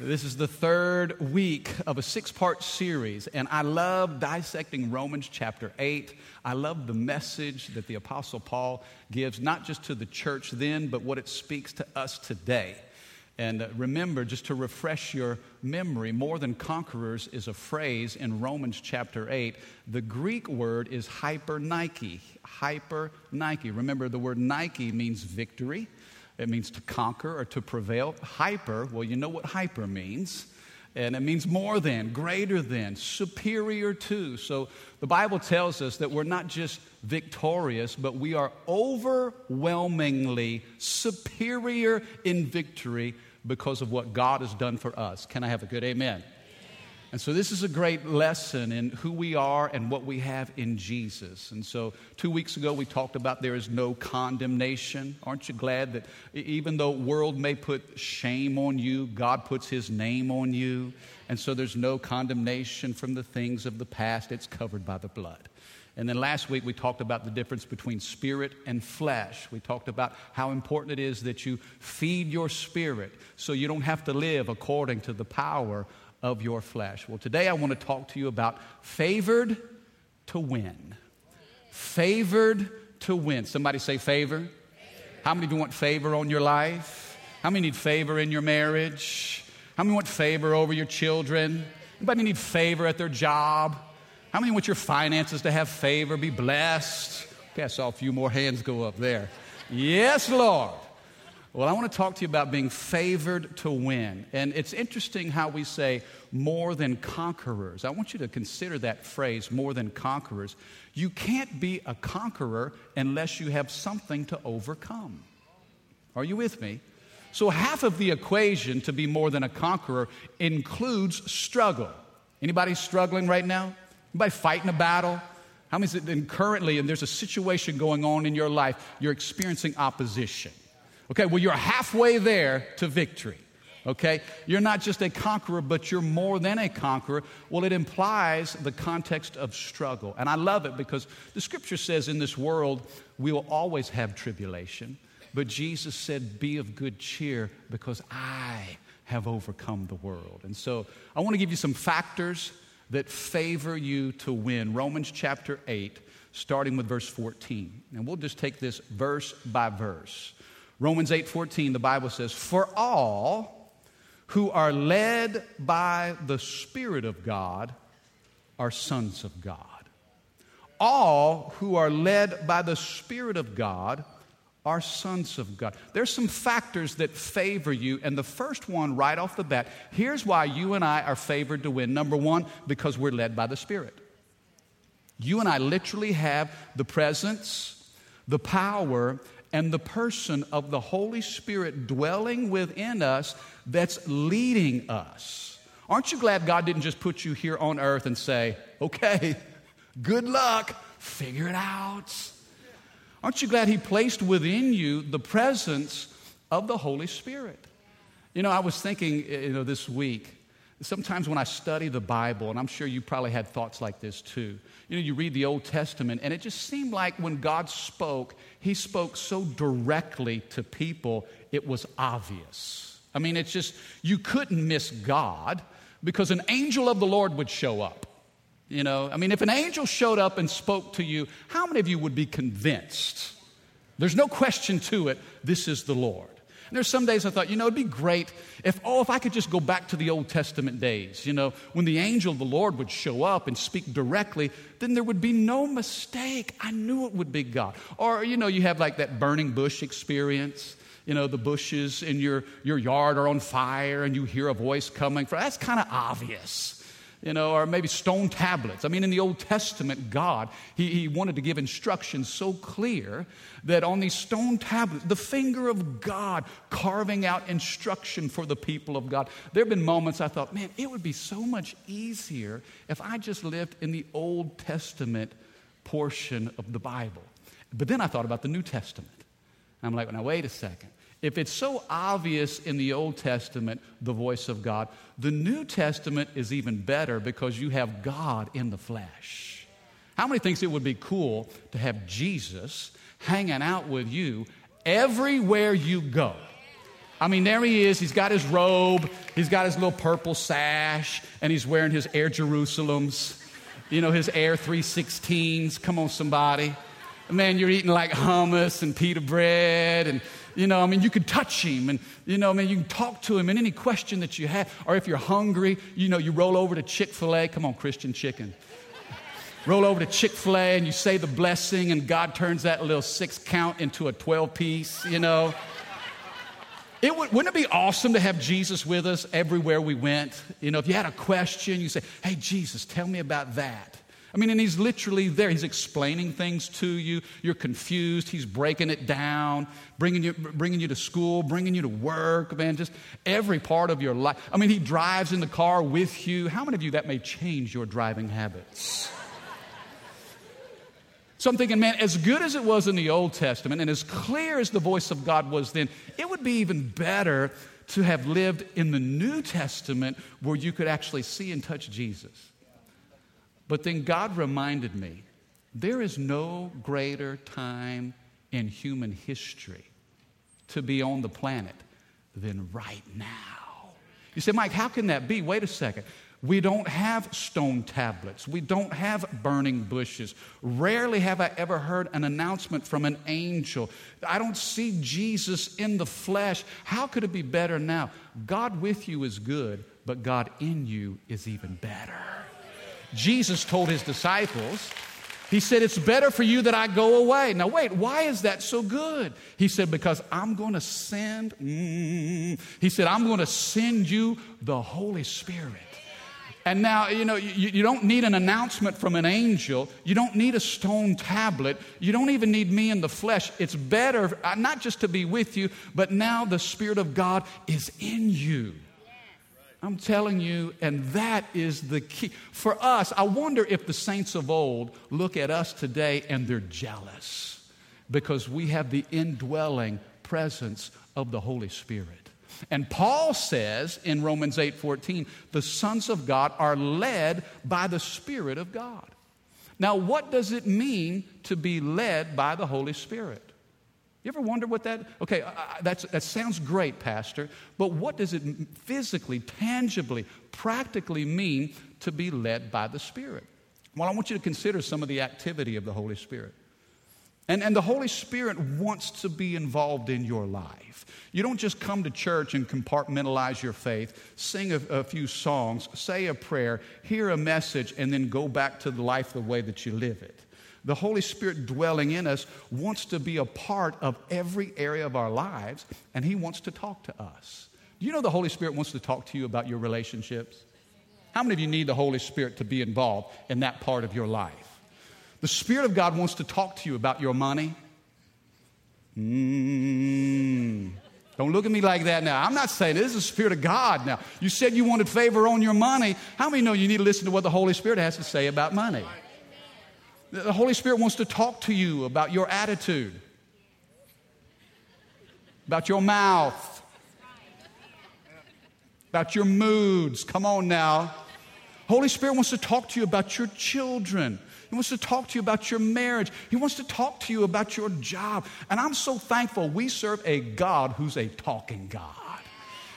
This is the third week of a six part series, and I love dissecting Romans chapter 8. I love the message that the Apostle Paul gives, not just to the church then, but what it speaks to us today. And uh, remember, just to refresh your memory, more than conquerors is a phrase in Romans chapter 8. The Greek word is hyper Nike. Hyper Nike. Remember, the word Nike means victory. It means to conquer or to prevail. Hyper, well, you know what hyper means. And it means more than, greater than, superior to. So the Bible tells us that we're not just victorious, but we are overwhelmingly superior in victory because of what God has done for us. Can I have a good amen? And so, this is a great lesson in who we are and what we have in Jesus. And so, two weeks ago, we talked about there is no condemnation. Aren't you glad that even though world may put shame on you, God puts His name on you? And so, there's no condemnation from the things of the past, it's covered by the blood. And then last week we talked about the difference between spirit and flesh. We talked about how important it is that you feed your spirit so you don't have to live according to the power of your flesh. Well, today I want to talk to you about favored to win. Favored to win. Somebody say favor. How many of you want favor on your life? How many need favor in your marriage? How many want favor over your children? Anybody need favor at their job? How many want your finances to have favor, be blessed? Okay, I saw a few more hands go up there. Yes, Lord. Well, I want to talk to you about being favored to win. And it's interesting how we say more than conquerors. I want you to consider that phrase, more than conquerors. You can't be a conqueror unless you have something to overcome. Are you with me? So, half of the equation to be more than a conqueror includes struggle. Anybody struggling right now? Anybody fighting a battle? How many is it, currently, and there's a situation going on in your life, you're experiencing opposition. Okay, well, you're halfway there to victory. Okay? You're not just a conqueror, but you're more than a conqueror. Well, it implies the context of struggle. And I love it because the scripture says in this world, we will always have tribulation. But Jesus said, Be of good cheer because I have overcome the world. And so I want to give you some factors that favor you to win. Romans chapter 8, starting with verse 14. And we'll just take this verse by verse. Romans 8:14 the Bible says, "For all who are led by the spirit of God are sons of God." All who are led by the spirit of God are sons of God. There's some factors that favor you, and the first one right off the bat, here's why you and I are favored to win. Number 1, because we're led by the spirit. You and I literally have the presence, the power, and the person of the Holy Spirit dwelling within us that's leading us. Aren't you glad God didn't just put you here on earth and say, okay, good luck, figure it out? Aren't you glad He placed within you the presence of the Holy Spirit? You know, I was thinking, you know, this week, sometimes when I study the Bible, and I'm sure you probably had thoughts like this too. You know, you read the Old Testament, and it just seemed like when God spoke, He spoke so directly to people, it was obvious. I mean, it's just, you couldn't miss God because an angel of the Lord would show up. You know, I mean, if an angel showed up and spoke to you, how many of you would be convinced? There's no question to it, this is the Lord. And there's some days I thought, you know, it'd be great if, oh, if I could just go back to the Old Testament days, you know, when the angel of the Lord would show up and speak directly, then there would be no mistake. I knew it would be God. Or, you know, you have like that burning bush experience. You know, the bushes in your, your yard are on fire and you hear a voice coming. That's kind of obvious. You know, or maybe stone tablets. I mean, in the Old Testament, God, he, he wanted to give instructions so clear that on these stone tablets, the finger of God carving out instruction for the people of God. There have been moments I thought, man, it would be so much easier if I just lived in the Old Testament portion of the Bible. But then I thought about the New Testament. I'm like, now, wait a second. If it's so obvious in the Old Testament, the voice of God, the New Testament is even better because you have God in the flesh. How many thinks it would be cool to have Jesus hanging out with you everywhere you go? I mean, there he is. He's got his robe, he's got his little purple sash, and he's wearing his Air Jerusalems, you know, his Air 316s. Come on, somebody. Man, you're eating like hummus and pita bread and you know, I mean, you could touch him and, you know, I mean, you can talk to him and any question that you have. Or if you're hungry, you know, you roll over to Chick fil A. Come on, Christian chicken. roll over to Chick fil A and you say the blessing, and God turns that little six count into a 12 piece, you know. It would, wouldn't it be awesome to have Jesus with us everywhere we went? You know, if you had a question, you say, Hey, Jesus, tell me about that. I mean, and he's literally there. He's explaining things to you. You're confused. He's breaking it down, bringing you, bringing you to school, bringing you to work, man, just every part of your life. I mean, he drives in the car with you. How many of you that may change your driving habits? So I'm thinking, man, as good as it was in the Old Testament and as clear as the voice of God was then, it would be even better to have lived in the New Testament where you could actually see and touch Jesus. But then God reminded me there is no greater time in human history to be on the planet than right now. You say, Mike, how can that be? Wait a second. We don't have stone tablets. We don't have burning bushes. Rarely have I ever heard an announcement from an angel. I don't see Jesus in the flesh. How could it be better now? God with you is good, but God in you is even better. Jesus told his disciples, he said, It's better for you that I go away. Now, wait, why is that so good? He said, Because I'm going to send, mm, he said, I'm going to send you the Holy Spirit. And now, you know, you, you, don't need an announcement from an angel. You don't need a stone tablet. You don't even need me in the flesh. It's better uh, not just to be with you, but now the Spirit of God is in you. I'm telling you, and that is the key. For us, I wonder if the saints of old look at us today and they're jealous because we have the indwelling presence of the Holy Spirit. And Paul says in Romans 8 14, the sons of God are led by the Spirit of God. Now, what does it mean to be led by the Holy Spirit? You ever wonder what that? Okay, that's, that sounds great, Pastor, but what does it physically, tangibly, practically mean to be led by the Spirit? Well, I want you to consider some of the activity of the Holy Spirit. And, and the Holy Spirit wants to be involved in your life. You don't just come to church and compartmentalize your faith, sing a, a few songs, say a prayer, hear a message, and then go back to life the way that you live it the Holy Spirit dwelling in us wants to be a part of every area of our lives, and He wants to talk to us. Do you know the Holy Spirit wants to talk to you about your relationships? How many of you need the Holy Spirit to be involved in that part of your life? The Spirit of God wants to talk to you about your money. Mm. Don't look at me like that now. I'm not saying this is the Spirit of God now. You said you wanted favor on your money. How many know you need to listen to what the Holy Spirit has to say about money? The Holy Spirit wants to talk to you about your attitude, about your mouth, about your moods. Come on now. Holy Spirit wants to talk to you about your children. He wants to talk to you about your marriage. He wants to talk to you about your job. And I'm so thankful we serve a God who's a talking God.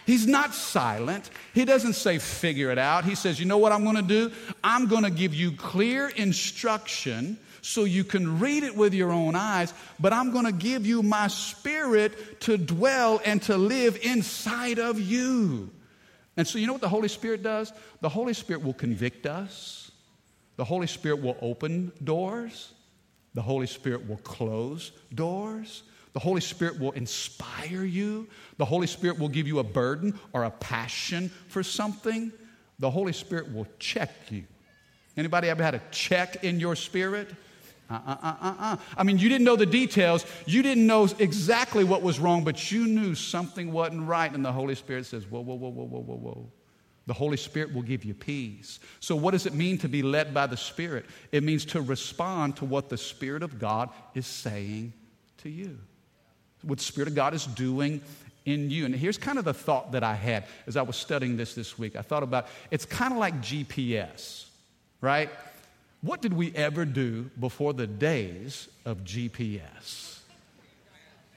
He's not silent. He doesn't say, figure it out. He says, you know what I'm going to do? I'm going to give you clear instruction so you can read it with your own eyes, but I'm going to give you my spirit to dwell and to live inside of you. And so, you know what the Holy Spirit does? The Holy Spirit will convict us, the Holy Spirit will open doors, the Holy Spirit will close doors. The Holy Spirit will inspire you. The Holy Spirit will give you a burden or a passion for something. the Holy Spirit will check you. Anybody ever had a check in your spirit? Uh, uh, uh, uh. I mean, you didn't know the details. You didn't know exactly what was wrong, but you knew something wasn't right. And the Holy Spirit says, Whoa, whoa, whoa, whoa, whoa, whoa, whoa. The Holy Spirit will give you peace. So, what does it mean to be led by the Spirit? It means to respond to what the Spirit of God is saying to you, what the Spirit of God is doing in you. And here's kind of the thought that I had as I was studying this this week. I thought about it's kind of like GPS, right? What did we ever do before the days of GPS?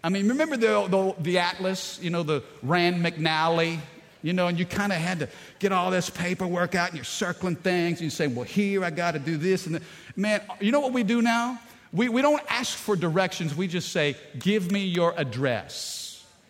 I mean, remember the, the, the Atlas, you know, the Rand McNally, you know, and you kind of had to get all this paperwork out and you're circling things and you say, well, here I got to do this. And man, you know what we do now? We, we don't ask for directions, we just say, give me your address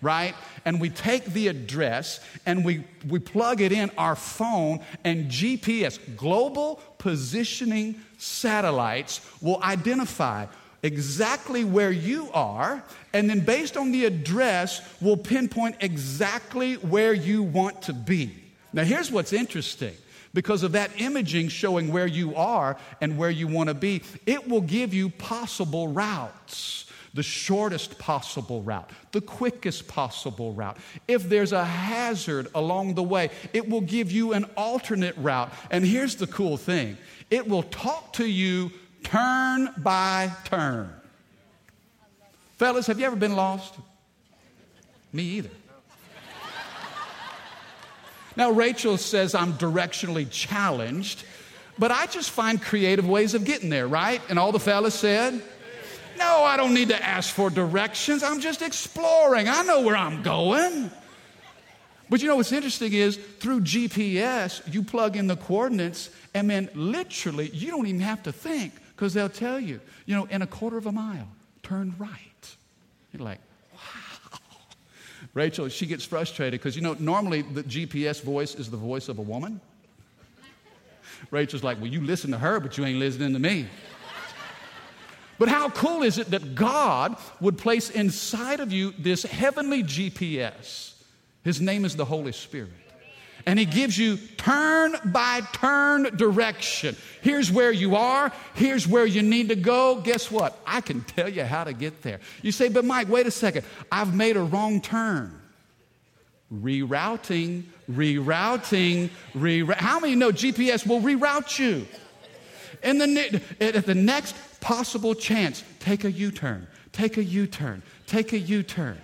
right? And we take the address and we, we plug it in our phone, and GPS, global positioning satellites, will identify exactly where you are, and then based on the address, will pinpoint exactly where you want to be. Now, here's what's interesting. Because of that imaging showing where you are and where you want to be, it will give you possible routes the shortest possible route, the quickest possible route. If there's a hazard along the way, it will give you an alternate route. And here's the cool thing it will talk to you turn by turn. Fellas, have you ever been lost? Me either. Now, Rachel says I'm directionally challenged, but I just find creative ways of getting there, right? And all the fellas said, no, I don't need to ask for directions. I'm just exploring. I know where I'm going. But you know what's interesting is through GPS, you plug in the coordinates, and then literally, you don't even have to think because they'll tell you, you know, in a quarter of a mile, turn right. You're like. Rachel, she gets frustrated because, you know, normally the GPS voice is the voice of a woman. Rachel's like, well, you listen to her, but you ain't listening to me. But how cool is it that God would place inside of you this heavenly GPS? His name is the Holy Spirit. And He gives you turn by turn direction. Here's where you are. Here's where you need to go. Guess what? I can tell you how to get there. You say, but Mike, wait a second. I've made a wrong turn. Rerouting, rerouting, rerouting. How many know GPS will reroute you? In the, at the next possible chance, take a U turn, take a U turn, take a U turn.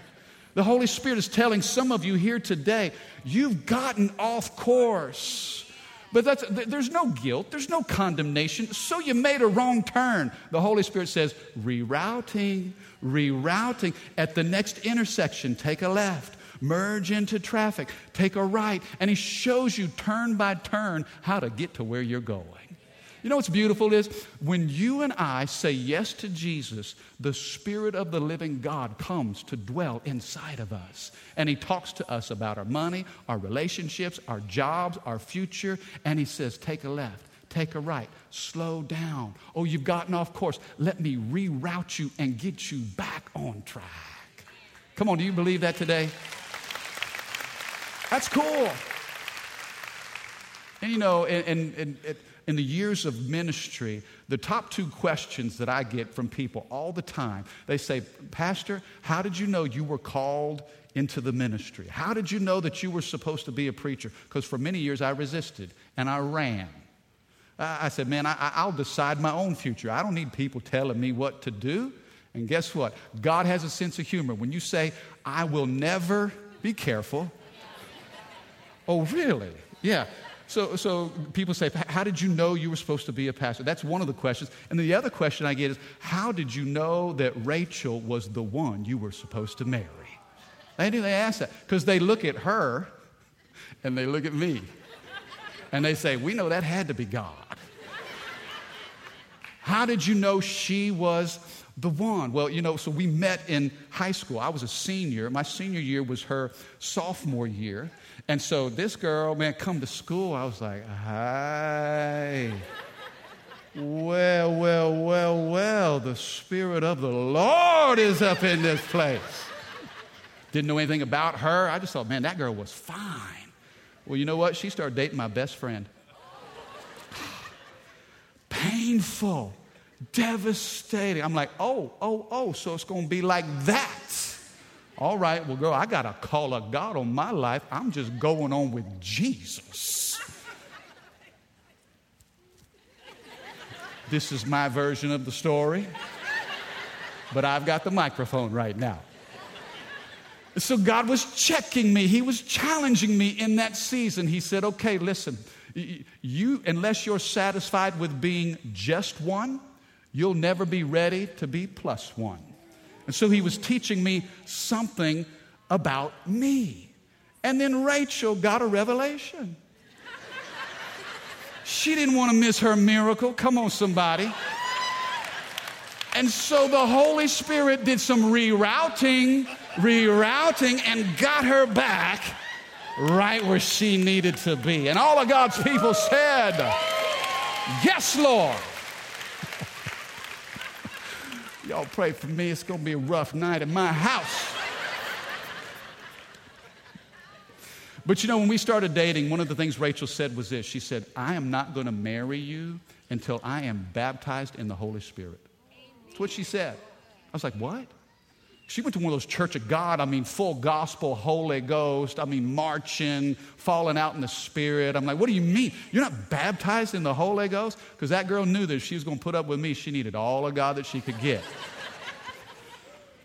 The Holy Spirit is telling some of you here today, you've gotten off course. But that's, there's no guilt, there's no condemnation. So you made a wrong turn. The Holy Spirit says, rerouting, rerouting. At the next intersection, take a left, merge into traffic, take a right. And He shows you turn by turn how to get to where you're going. You know what's beautiful is when you and I say yes to Jesus, the Spirit of the living God comes to dwell inside of us. And He talks to us about our money, our relationships, our jobs, our future. And He says, take a left, take a right, slow down. Oh, you've gotten off course. Let me reroute you and get you back on track. Come on, do you believe that today? That's cool. And you know, and, and, and in the years of ministry, the top two questions that I get from people all the time they say, Pastor, how did you know you were called into the ministry? How did you know that you were supposed to be a preacher? Because for many years I resisted and I ran. I said, Man, I, will decide my own future. I don't need people telling me what to do. And guess what? God has a sense of humor. When you say, I will never, be careful. oh, really? Yeah. So, so people say, How did you know you were supposed to be a pastor? That's one of the questions. And the other question I get is, How did you know that Rachel was the one you were supposed to marry? They do they ask that? Because they look at her and they look at me and they say, We know that had to be God. How did you know she was the one? Well, you know, so we met in high school. I was a senior. My senior year was her sophomore year. And so this girl, man, come to school. I was like, hi. well, well, well, well, the Spirit of the Lord is up in this place. Didn't know anything about her. I just thought, man, that girl was fine. Well, you know what? She started dating my best friend. Painful, devastating. I'm like, oh, oh, oh, so it's going to be like that. All right, well, girl, I got a call of God on my life. I'm just going on with Jesus. this is my version of the story, but I've got the microphone right now. So God was checking me. He was challenging me in that season. He said, okay, listen, you, unless you're satisfied with being just one, you'll never be ready to be plus one. And so he was teaching me something about me. And then Rachel got a revelation. She didn't want to miss her miracle. Come on, somebody. And so the Holy Spirit did some rerouting rerouting and got her back right where she needed to be. And all of God's people said, Yes, Lord. Y'all pray for me. It's going to be a rough night at my house. But you know, when we started dating, one of the things Rachel said was this She said, I am not going to marry you until I am baptized in the Holy Spirit. That's what she said. I was like, What? She went to one of those Church of God, I mean, full gospel, Holy Ghost, I mean, marching, falling out in the Spirit. I'm like, what do you mean? You're not baptized in the Holy Ghost? Because that girl knew that if she was going to put up with me, she needed all of God that she could get.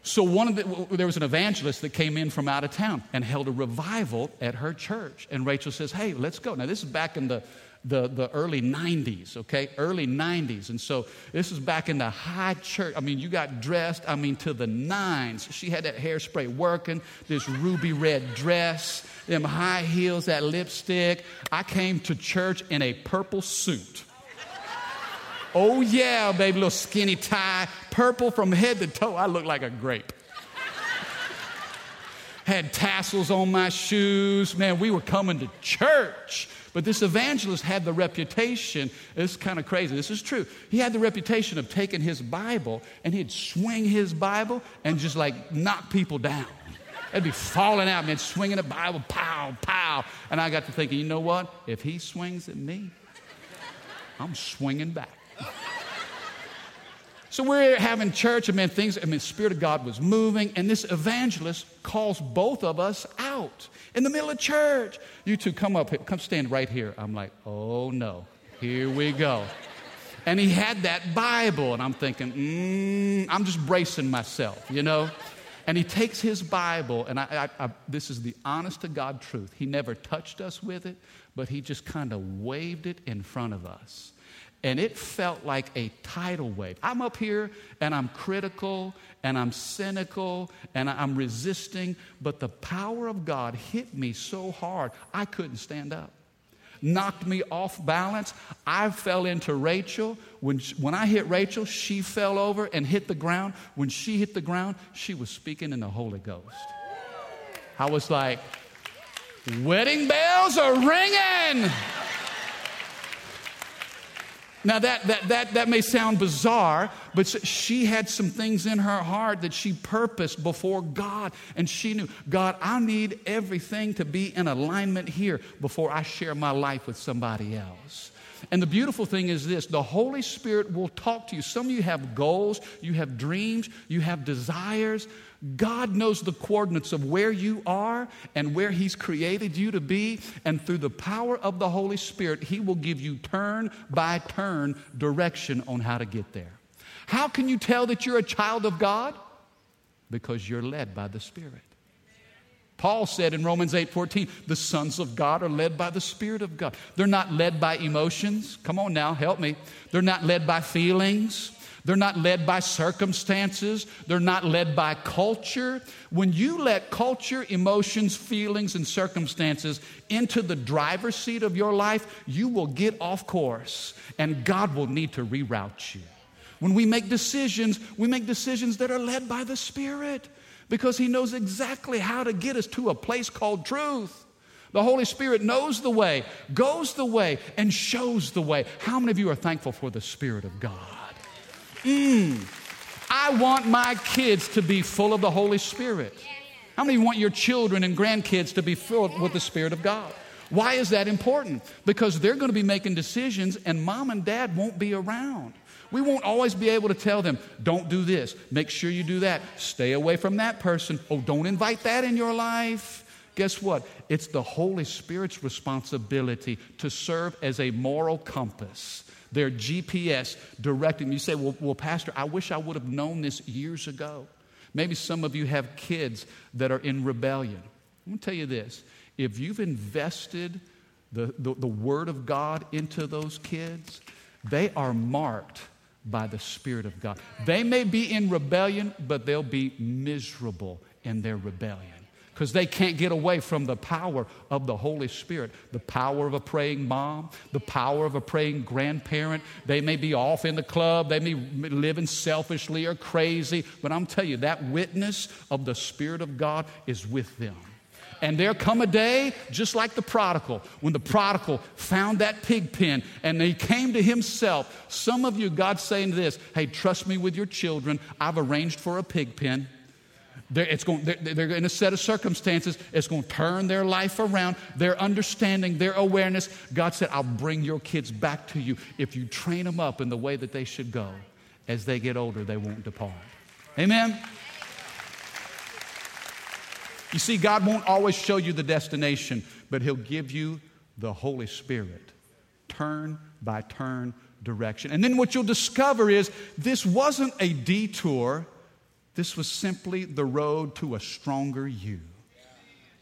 So one of the, there was an evangelist that came in from out of town and held a revival at her church. And Rachel says, "Hey, let's go." Now this is back in the the, the early 90s, okay? Early 90s. And so this is back in the high church. I mean, you got dressed, I mean, to the nines. She had that hairspray working, this ruby red dress, them high heels, that lipstick. I came to church in a purple suit. Oh, yeah, baby, little skinny tie, purple from head to toe. I look like a grape. Had tassels on my shoes. Man, we were coming to church. But this evangelist had the reputation, it's kind of crazy, this is true. He had the reputation of taking his Bible and he'd swing his Bible and just like knock people down. They'd be falling out, man, swinging the Bible, pow, pow. And I got to thinking, you know what? If he swings at me, I'm swinging back. So we're having church, and man, things, I mean, the Spirit of God was moving, and this evangelist calls both of us out in the middle of church. You two come up, here, come stand right here. I'm like, oh no, here we go. And he had that Bible, and I'm thinking, mm, I'm just bracing myself, you know? And he takes his Bible, and I, I, I, this is the honest to God truth. He never touched us with it, but he just kind of waved it in front of us and it felt like a tidal wave. I'm up here and I'm critical and I'm cynical and I'm resisting, but the power of God hit me so hard I couldn't stand up. Knocked me off balance. I fell into Rachel. When, when I hit Rachel, she fell over and hit the ground. When she hit the ground, she was speaking in the Holy Ghost. I was like, wedding bells are ringing. Now, that, that, that, that may sound bizarre, but she had some things in her heart that she purposed before God. And she knew, God, I need everything to be in alignment here before I share my life with somebody else. And the beautiful thing is this the Holy Spirit will talk to you. Some of you have goals, you have dreams, you have desires. God knows the coordinates of where you are and where He's created you to be. And through the power of the Holy Spirit, He will give you turn by turn direction on how to get there. How can you tell that you're a child of God? Because you're led by the Spirit. Paul said in Romans 8:14, the sons of God are led by the Spirit of God. They're not led by emotions. Come on now, help me. They're not led by feelings. They're not led by circumstances. They're not led by culture. When you let culture, emotions, feelings, and circumstances into the driver's seat of your life, you will get off course and God will need to reroute you. When we make decisions, we make decisions that are led by the Spirit because He knows exactly how to get us to a place called truth. The Holy Spirit knows the way, goes the way, and shows the way. How many of you are thankful for the Spirit of God? Mm, I want my kids to be full of the Holy Spirit. How many want your children and grandkids to be filled with the Spirit of God? Why is that important? Because they're going to be making decisions and mom and dad won't be around. We won't always be able to tell them, don't do this, make sure you do that, stay away from that person, oh, don't invite that in your life. Guess what? It's the Holy Spirit's responsibility to serve as a moral compass, their GPS directing. You say, well, well, Pastor, I wish I would have known this years ago. Maybe some of you have kids that are in rebellion. I'm going to tell you this if you've invested the, the, the Word of God into those kids, they are marked by the Spirit of God. They may be in rebellion, but they'll be miserable in their rebellion because they can't get away from the power of the Holy Spirit, the power of a praying mom, the power of a praying grandparent. They may be off in the club, they may be living selfishly or crazy, but I'm telling you, that witness of the Spirit of God is with them. And there come a day, just like the prodigal, when the prodigal found that pig pen and he came to himself. Some of you, God's saying this hey, trust me with your children. I've arranged for a pig pen. They're, it's going, they're, they're in a set of circumstances. It's going to turn their life around, their understanding, their awareness. God said, I'll bring your kids back to you if you train them up in the way that they should go. As they get older, they won't depart. Amen? You see, God won't always show you the destination, but He'll give you the Holy Spirit, turn by turn direction. And then what you'll discover is this wasn't a detour this was simply the road to a stronger you.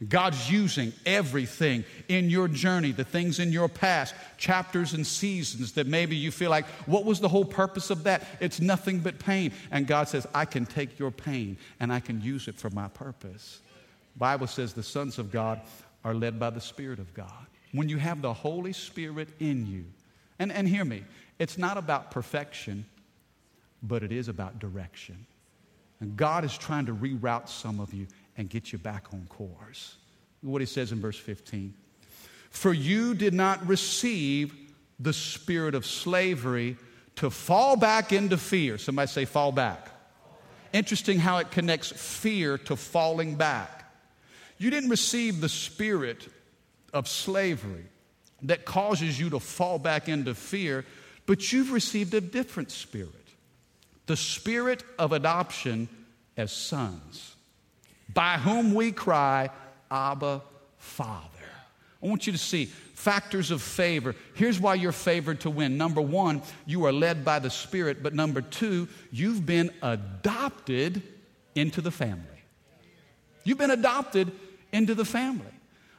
God's using everything in your journey, the things in your past, chapters and seasons that maybe you feel like, what was the whole purpose of that? It's nothing but pain. And God says, I can take your pain and I can use it for my purpose. Bible says the sons of God are led by the Spirit of God. When you have the Holy Spirit in you, and, and hear me, it's not about perfection, but it is about direction. And God is trying to reroute some of you and get you back on course. What he says in verse 15 For you did not receive the spirit of slavery to fall back into fear. Somebody say, fall back. Interesting how it connects fear to falling back. You didn't receive the spirit of slavery that causes you to fall back into fear, but you've received a different spirit the spirit of adoption as sons, by whom we cry, Abba, Father. I want you to see factors of favor. Here's why you're favored to win. Number one, you are led by the Spirit, but number two, you've been adopted into the family. You've been adopted into the family.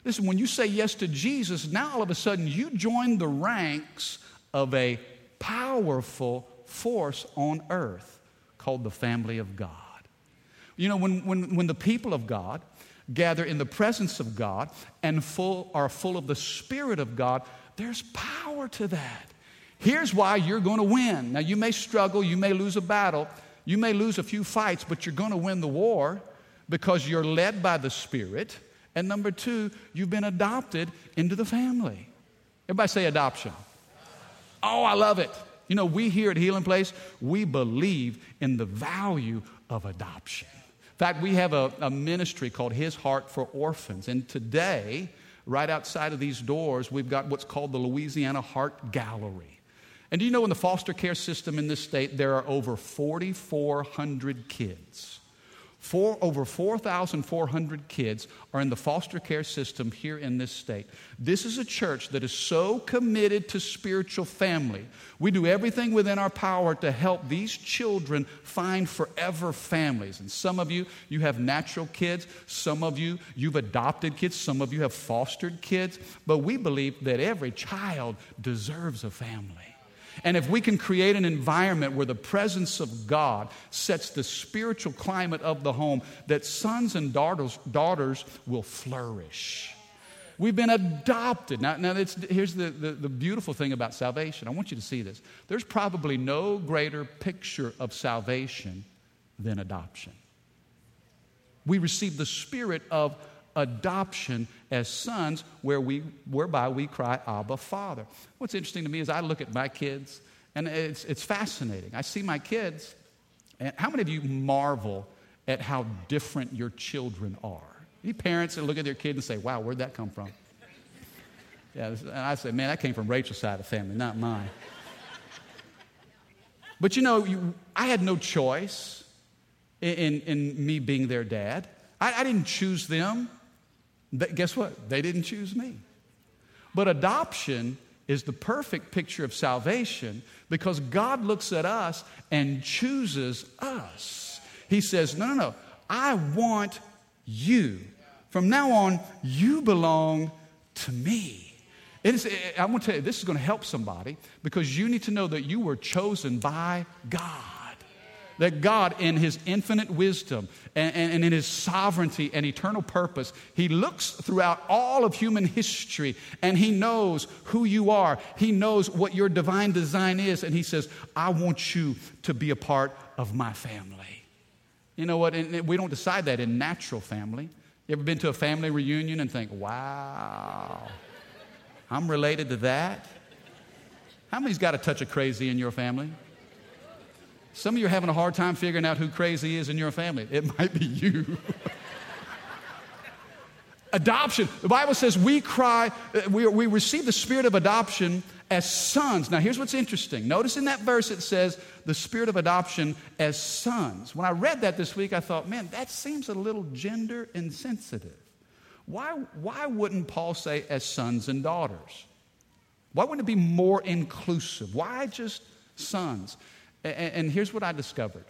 Listen, when you say yes to Jesus, now all of a sudden you join the ranks of a powerful force on earth called the family of God. You know, when, when, when the people of God gather in the presence of God and full, are full of the Spirit of God, there's power to that. Here's why you're going to win. Now, you may struggle, you may lose a battle, you may lose a few fights, but you're going to win the war because you're led by the Spirit. And number two, you've been adopted into the family. Everybody say adoption. Oh, I love it. You know, we here at Healing Place, we believe in the value of adoption. In fact, we have a, a ministry called His Heart for Orphans. And today, right outside of these doors, we've got what's called the Louisiana Heart Gallery. And do you know in the foster care system in this state, there are over 4,400 kids Four, over 4,400 kids are in the foster care system here in this state. This is a church that is so committed to spiritual family. We do everything within our power to help these children find forever families. And some of you, you have natural kids. Some of you, you've adopted kids. Some of you have fostered kids. But we believe that every child deserves a family. And if we can create an environment where the presence of God sets the spiritual climate of the home, that sons and daughters, daughters will flourish. We've been adopted. Now, now here's the, the, the beautiful thing about salvation. I want you to see this. There's probably no greater picture of salvation than adoption. We receive the spirit of adoption as sons, where we, whereby we cry, Abba, Father. What's interesting to me is I look at my kids, and it's, it's fascinating. I see my kids, and how many of you marvel at how different your children are? Any parents that look at their kid and say, Wow, where'd that come from? Yeah, and I say, man, that came from Rachel's side of the family, not mine. but you know, you, I had no choice in, in, in me being their dad. I, I didn't choose them. Guess what? They didn't choose me. But adoption is the perfect picture of salvation because God looks at us and chooses us. He says, No, no, no. I want you. From now on, you belong to me. Is, I want to tell you, this is going to help somebody because you need to know that you were chosen by God. That God, in His infinite wisdom and, and, and, in His sovereignty and eternal purpose, He looks throughout all of human history and He knows who you are. He knows what your divine design is. And He says, I want you to be a part of my family. You know what? And we don't decide that in natural family. You ever been to a family reunion and think, wow, I'm related to that? How many's got a touch of crazy in your family? Some of you are having a hard time figuring out who crazy is in your family. It might be you. adoption. The Bible says we cry, uh, we, we receive the spirit of adoption as sons. Now, here's what's interesting. Notice in that verse it says the spirit of adoption as sons. When I read that this week, I thought, man, that seems a little gender insensitive. Why, why wouldn't Paul say as sons and daughters? Why wouldn't it be more inclusive? Why just sons? And, here's what I discovered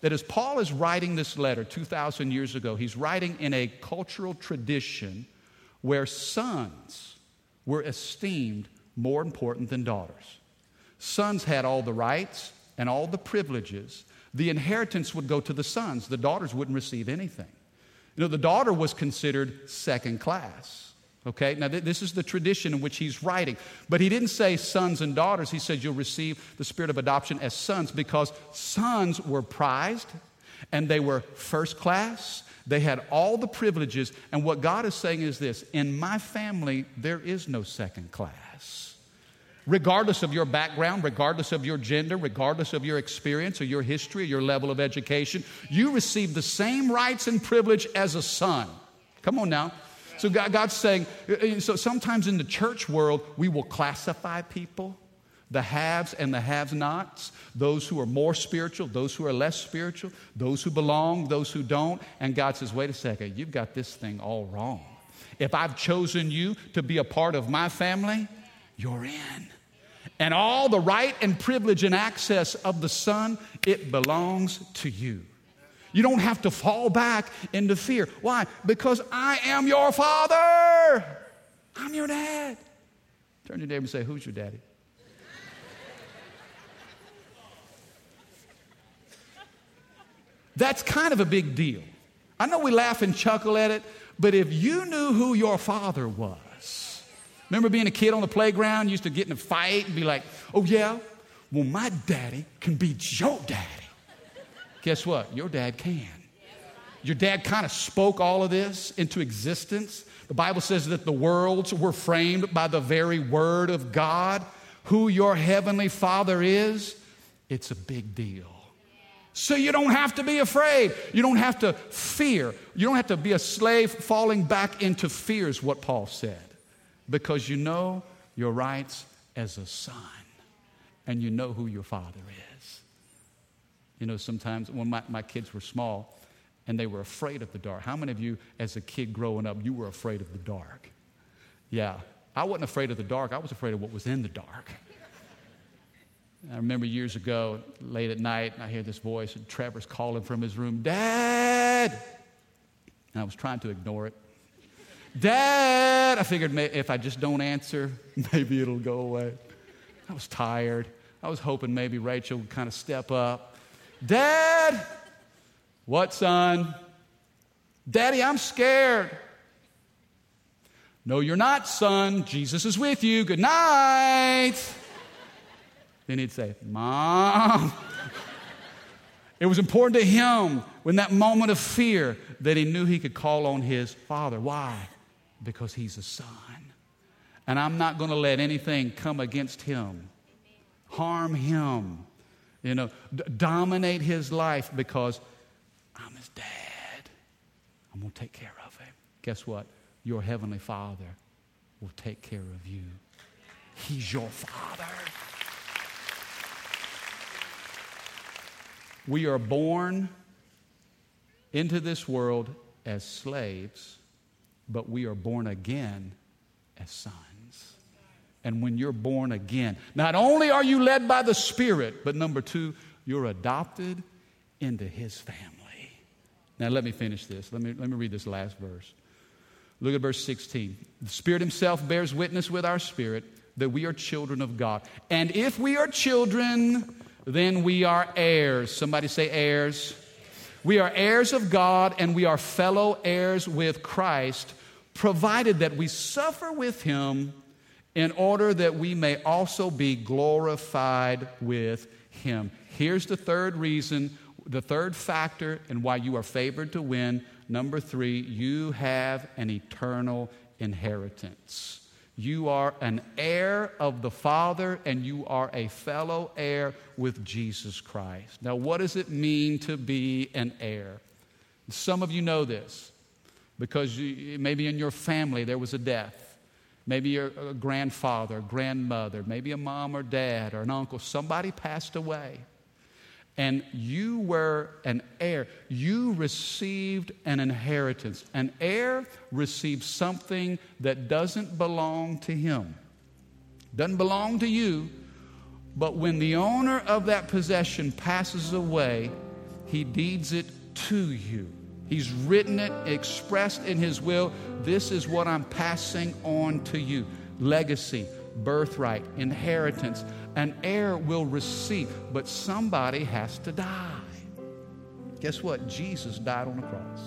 that as Paul is writing this letter 2,000 years ago, he's writing in a cultural tradition where sons were esteemed more important than daughters. Sons had all the rights and all the privileges. The inheritance would go to the sons, the daughters wouldn't receive anything. You know, the daughter was considered second class. Okay, now th- this is the tradition in which he's writing. But he didn't say sons and daughters. He said you'll receive the spirit of adoption as sons because sons were prized and they were first class. They had all the privileges. And what God is saying is this in my family, there is no second class. Regardless of your background, regardless of your gender, regardless of your experience or your history or your level of education, you receive the same rights and privilege as a son. Come on now. So God, God's saying, uh, so sometimes in the church world, we will classify people the haves and the have nots, those who are more spiritual, those who are less spiritual, those who belong, those who don't. And God says, wait a second, you've got this thing all wrong. If I've chosen you to be a part of my family, you're in. And all the right and privilege and access of the Son, it belongs to you. You don't have to fall back into fear. Why? Because I am your father. I'm your dad. Turn to your neighbor and say, Who's your daddy? That's kind of a big deal. I know we laugh and chuckle at it, but if you knew who your father was, remember being a kid on the playground, used to get in a fight and be like, oh yeah, well, my daddy can beat your daddy. Guess what? Your dad can. Your dad kind of spoke all of this into existence. The Bible says that the worlds were framed by the very word of God. Who your heavenly father is, it's a big deal. So you don't have to be afraid. You don't have to fear. You don't have to be a slave falling back into fear, is what Paul said. Because you know your rights as a son, and you know who your father is. You know, sometimes when my, my kids were small and they were afraid of the dark. How many of you, as a kid growing up, you were afraid of the dark? Yeah. I wasn't afraid of the dark, I was afraid of what was in the dark. I remember years ago, late at night, and I hear this voice, and Trevor's calling from his room, Dad! And I was trying to ignore it. Dad! I figured if I just don't answer, maybe it'll go away. I was tired. I was hoping maybe Rachel would kind of step up. Dad, what, son? Daddy, I'm scared. No, you're not, son. Jesus is with you. Good night. then he'd say, Mom. it was important to him when that moment of fear that he knew he could call on his father. Why? Because he's a son. And I'm not going to let anything come against him, harm him you know, d- dominate his life because I'm his dad. I'm going to take care of him. Guess what? Your heavenly father will take care of you. He's your Father. We are born into this world as slaves, but we are born again as sons. And when you're born again, not only are you led by the Spirit, but number two, you're adopted into His family. Now, let me finish this. Let me, let me read this last verse. Look at verse 16. The Spirit Himself bears witness with our spirit that we are children of God. And if we are children, then we are heirs. Somebody say heirs. We are heirs of God and we are fellow heirs with Christ, provided that we suffer with Him in order that we may also be glorified with Him. Here's the third reason, the third factor, and why you are favored to win. Number three, you have an eternal inheritance. You are an heir of the Father and you are a fellow heir with Jesus Christ. Now, what does it mean to be an heir? Some of you know this because you, maybe in your family there was a death. Maybe your grandfather, grandmother, maybe a mom or dad or an uncle, somebody passed away and you were an heir. You received an inheritance. An heir receives something that doesn't belong to him, doesn't belong to you. But when the owner of that possession passes away, he deeds it to you. He's written it, expressed in his will. This is what I'm passing on to you legacy, birthright, inheritance. An heir will receive, but somebody has to die. Guess what? Jesus died on the cross.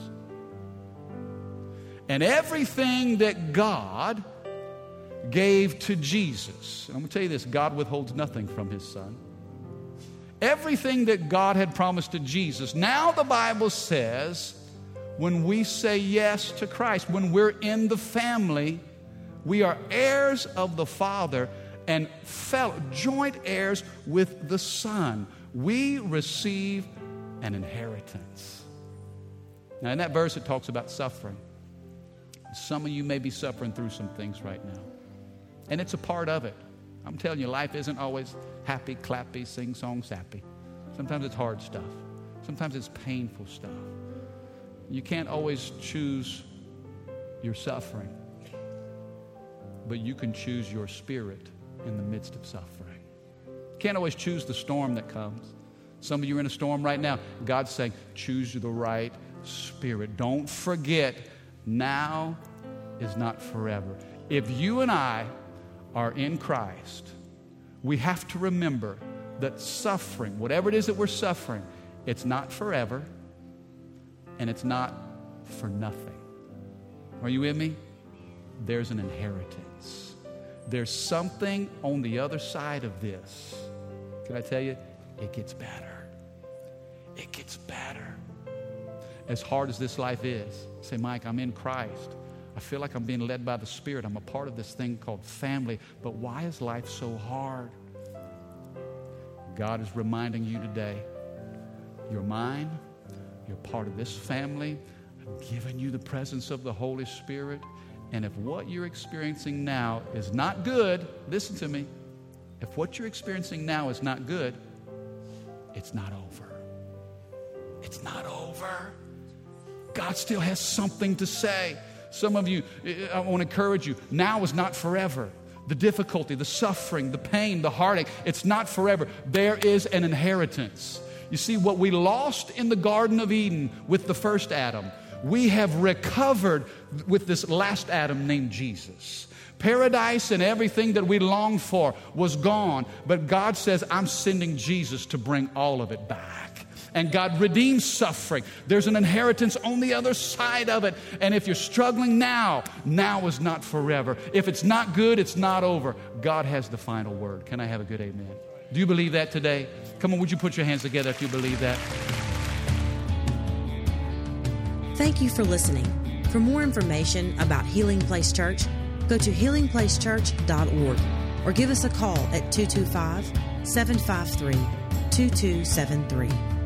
And everything that God gave to Jesus, I'm going to tell you this God withholds nothing from his son. Everything that God had promised to Jesus, now the Bible says, when we say yes to Christ, when we're in the family, we are heirs of the Father and fellow, joint heirs with the Son. We receive an inheritance. Now, in that verse, it talks about suffering. Some of you may be suffering through some things right now, and it's a part of it. I'm telling you, life isn't always happy, clappy, sing song, sappy. Sometimes it's hard stuff, sometimes it's painful stuff. You can't always choose your suffering but you can choose your spirit in the midst of suffering. You Can't always choose the storm that comes. Some of you are in a storm right now. God's saying, choose the right spirit. Don't forget, now is not forever. If you and I are in Christ, we have to remember that suffering, whatever it is that we're suffering, it's not forever and it's not for nothing. Are you with me? There's an inheritance. There's something on the other side of this. Can I tell you? It gets better. It gets better. As hard as this life is, say, Mike, I'm in Christ. I feel like I'm being led by the Spirit. I'm a part of this thing called family. But why is life so hard? God is reminding you today you're mine, you're part of this family. I'm giving you the presence of the Holy Spirit. And if what you're experiencing now is not good, listen to me. If what you're experiencing now is not good, it's not over. It's not over. God still has something to say. Some of you, eh, eh, I want to encourage you, now is not forever. The difficulty, the suffering, the pain, the heartache, it's not forever. There is an inheritance. You see, what we lost in the Garden of Eden with the first Adam, we have recovered with this last Adam named Jesus. Paradise and everything that we longed for was gone, but God says, I'm sending Jesus to bring all of it back. And God redeems suffering. There's an inheritance on the other side of it. And if you're struggling now, now is not forever. If it's not good, it's not over. God has the final word. Can I have a good amen? Do you believe that today? Come on, would you put your hands together if you believe that? Thank you for listening. For more information about Healing Place Church, go to healingplacechurch.org or give us a call at 225 753 2273.